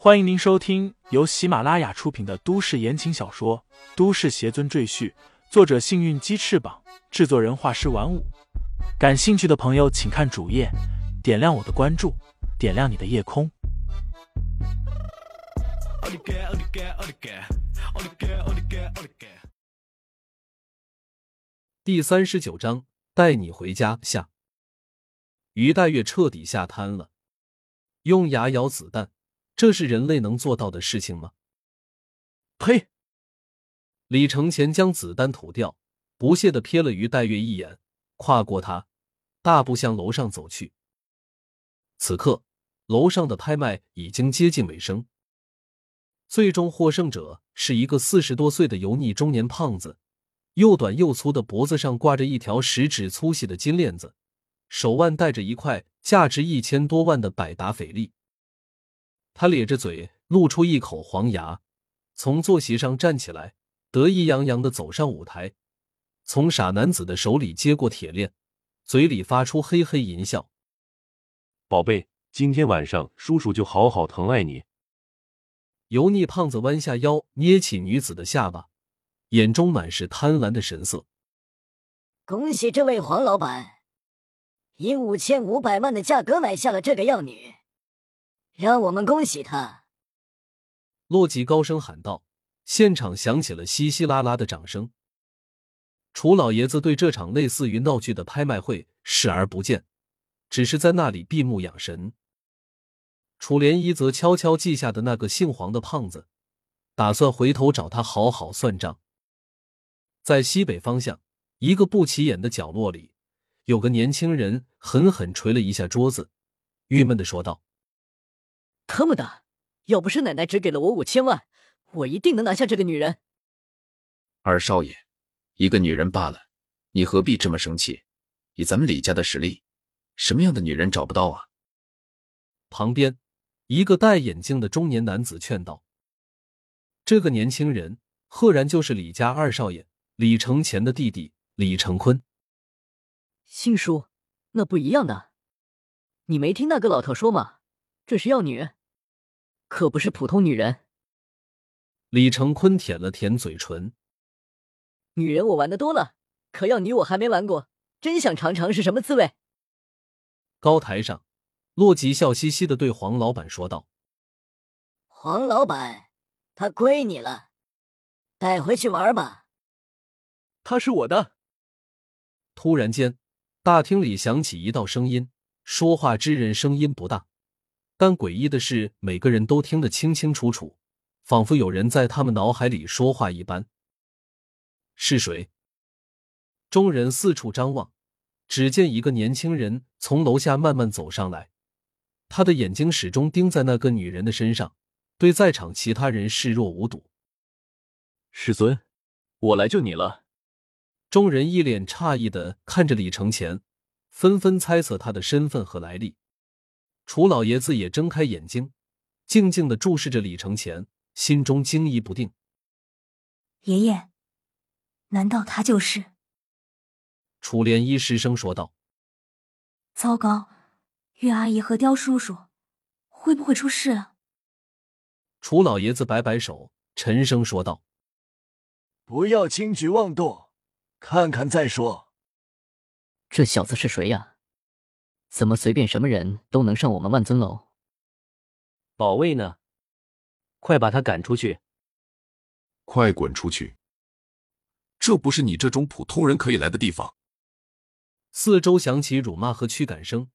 欢迎您收听由喜马拉雅出品的都市言情小说《都市邪尊赘婿》，作者：幸运鸡翅膀，制作人：画师玩五。感兴趣的朋友，请看主页，点亮我的关注，点亮你的夜空。第三十九章，带你回家下。于黛月彻底吓瘫了，用牙咬子弹。这是人类能做到的事情吗？呸！李承前将子弹吐掉，不屑的瞥了于黛月一眼，跨过她，大步向楼上走去。此刻，楼上的拍卖已经接近尾声。最终获胜者是一个四十多岁的油腻中年胖子，又短又粗的脖子上挂着一条十指粗细的金链子，手腕戴着一块价值一千多万的百达翡丽。他咧着嘴，露出一口黄牙，从坐席上站起来，得意洋洋的走上舞台，从傻男子的手里接过铁链，嘴里发出嘿嘿淫笑：“宝贝，今天晚上叔叔就好好疼爱你。”油腻胖子弯下腰，捏起女子的下巴，眼中满是贪婪的神色。恭喜这位黄老板，以五千五百万的价格买下了这个药女。让我们恭喜他！洛吉高声喊道，现场响起了稀稀拉拉的掌声。楚老爷子对这场类似于闹剧的拍卖会视而不见，只是在那里闭目养神。楚涟衣则悄悄记下的那个姓黄的胖子，打算回头找他好好算账。在西北方向一个不起眼的角落里，有个年轻人狠狠捶了一下桌子，郁闷的说道。他么的！要不是奶奶只给了我五千万，我一定能拿下这个女人。二少爷，一个女人罢了，你何必这么生气？以咱们李家的实力，什么样的女人找不到啊？旁边一个戴眼镜的中年男子劝道：“这个年轻人赫然就是李家二少爷李承前的弟弟李承坤。新叔，那不一样的。你没听那个老头说吗？这是药女。”可不是普通女人。李成坤舔了舔嘴唇。女人我玩的多了，可要你我还没玩过，真想尝尝是什么滋味。高台上，洛吉笑嘻嘻的对黄老板说道：“黄老板，他归你了，带回去玩吧。”他是我的。突然间，大厅里响起一道声音，说话之人声音不大。但诡异的是，每个人都听得清清楚楚，仿佛有人在他们脑海里说话一般。是谁？众人四处张望，只见一个年轻人从楼下慢慢走上来，他的眼睛始终盯在那个女人的身上，对在场其他人视若无睹。师尊，我来救你了。众人一脸诧异的看着李承前，纷纷猜测他的身份和来历。楚老爷子也睁开眼睛，静静的注视着李承前，心中惊疑不定。爷爷，难道他就是？楚莲衣失声说道：“糟糕，岳阿姨和刁叔叔会不会出事啊？”楚老爷子摆摆手，沉声说道：“不要轻举妄动，看看再说。”这小子是谁呀？怎么随便什么人都能上我们万尊楼？保卫呢？快把他赶出去！快滚出去！这不是你这种普通人可以来的地方。四周响起辱骂和驱赶声，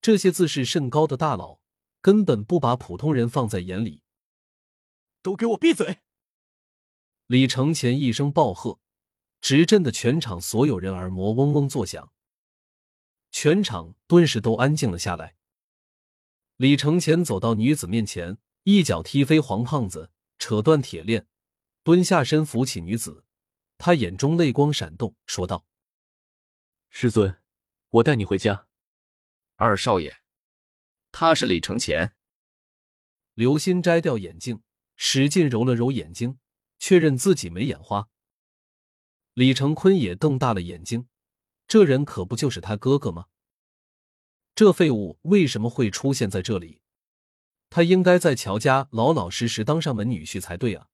这些自视甚高的大佬根本不把普通人放在眼里。都给我闭嘴！李承前一声暴喝，直震得全场所有人耳膜嗡嗡作响。全场顿时都安静了下来。李承前走到女子面前，一脚踢飞黄胖子，扯断铁链，蹲下身扶起女子。他眼中泪光闪动，说道：“师尊，我带你回家。”二少爷，他是李承前。刘鑫摘掉眼镜，使劲揉了揉眼睛，确认自己没眼花。李承坤也瞪大了眼睛。这人可不就是他哥哥吗？这废物为什么会出现在这里？他应该在乔家老老实实当上门女婿才对啊。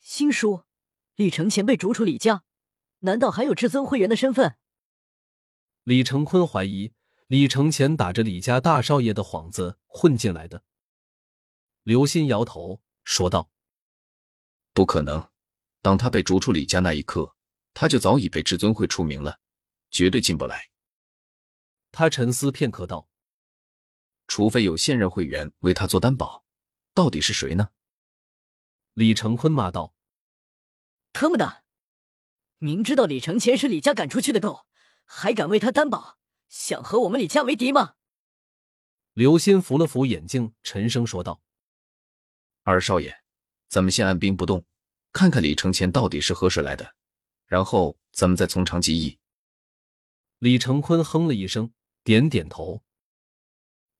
新叔，李承前被逐出李家，难道还有至尊会员的身份？李承坤怀疑李承前打着李家大少爷的幌子混进来的。刘鑫摇头说道：“不可能，当他被逐出李家那一刻，他就早已被至尊会除名了，绝对进不来。”他沉思片刻道：“除非有现任会员为他做担保，到底是谁呢？”李承坤骂道：“特么的！明知道李承前是李家赶出去的狗，还敢为他担保，想和我们李家为敌吗？”刘鑫扶了扶眼镜，沉声说道：“二少爷，咱们先按兵不动，看看李承前到底是何时来的，然后咱们再从长计议。”李承坤哼了一声。点点头。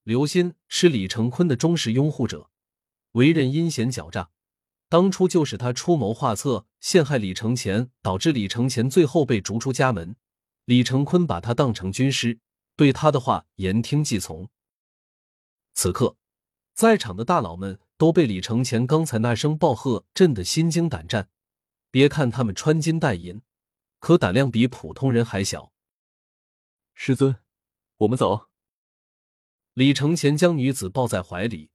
刘鑫是李成坤的忠实拥护者，为人阴险狡诈。当初就是他出谋划策陷害李承前，导致李承前最后被逐出家门。李成坤把他当成军师，对他的话言听计从。此刻，在场的大佬们都被李承前刚才那声暴喝震得心惊胆战。别看他们穿金戴银，可胆量比普通人还小。师尊。我们走。李承前将女子抱在怀里，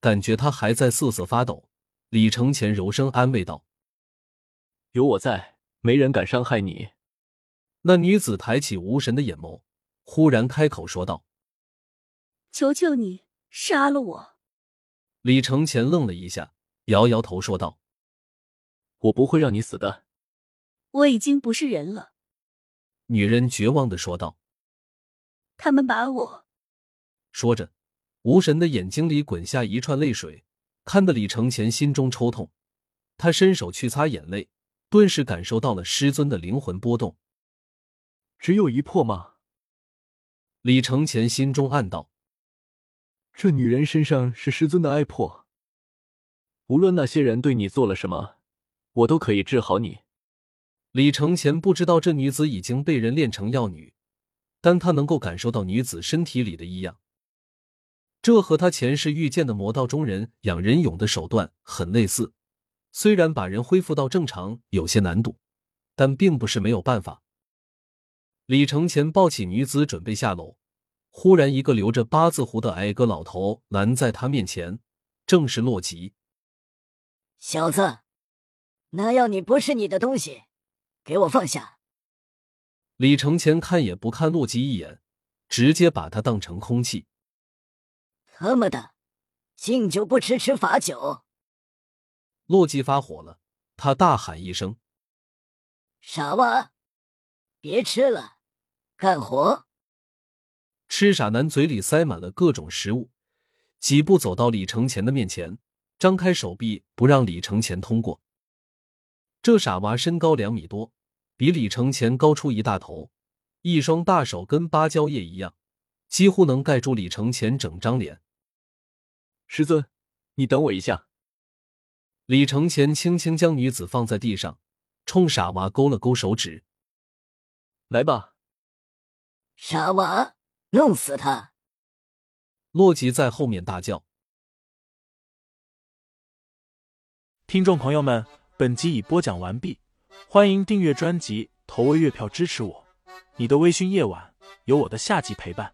感觉她还在瑟瑟发抖。李承前柔声安慰道：“有我在，没人敢伤害你。”那女子抬起无神的眼眸，忽然开口说道：“求求你，杀了我！”李承前愣了一下，摇摇头说道：“我不会让你死的。”我已经不是人了。”女人绝望的说道。他们把我说着，无神的眼睛里滚下一串泪水，看得李承前心中抽痛。他伸手去擦眼泪，顿时感受到了师尊的灵魂波动。只有一魄吗？李承前心中暗道：这女人身上是师尊的爱魄。无论那些人对你做了什么，我都可以治好你。李承前不知道这女子已经被人炼成药女。但他能够感受到女子身体里的异样，这和他前世遇见的魔道中人养人俑的手段很类似。虽然把人恢复到正常有些难度，但并不是没有办法。李承前抱起女子准备下楼，忽然一个留着八字胡的矮个老头拦在他面前，正是洛吉。小子，那药你不是你的东西，给我放下！李承前看也不看洛基一眼，直接把他当成空气。他妈的，敬酒不吃吃罚酒！洛基发火了，他大喊一声：“傻娃，别吃了，干活！”吃傻男嘴里塞满了各种食物，几步走到李承前的面前，张开手臂不让李承前通过。这傻娃身高两米多。比李承前高出一大头，一双大手跟芭蕉叶一样，几乎能盖住李承前整张脸。师尊，你等我一下。李承前轻轻将女子放在地上，冲傻娃勾了勾手指：“来吧，傻娃，弄死他！”洛吉在后面大叫。听众朋友们，本集已播讲完毕。欢迎订阅专辑，投喂月票支持我。你的微醺夜晚，有我的下集陪伴。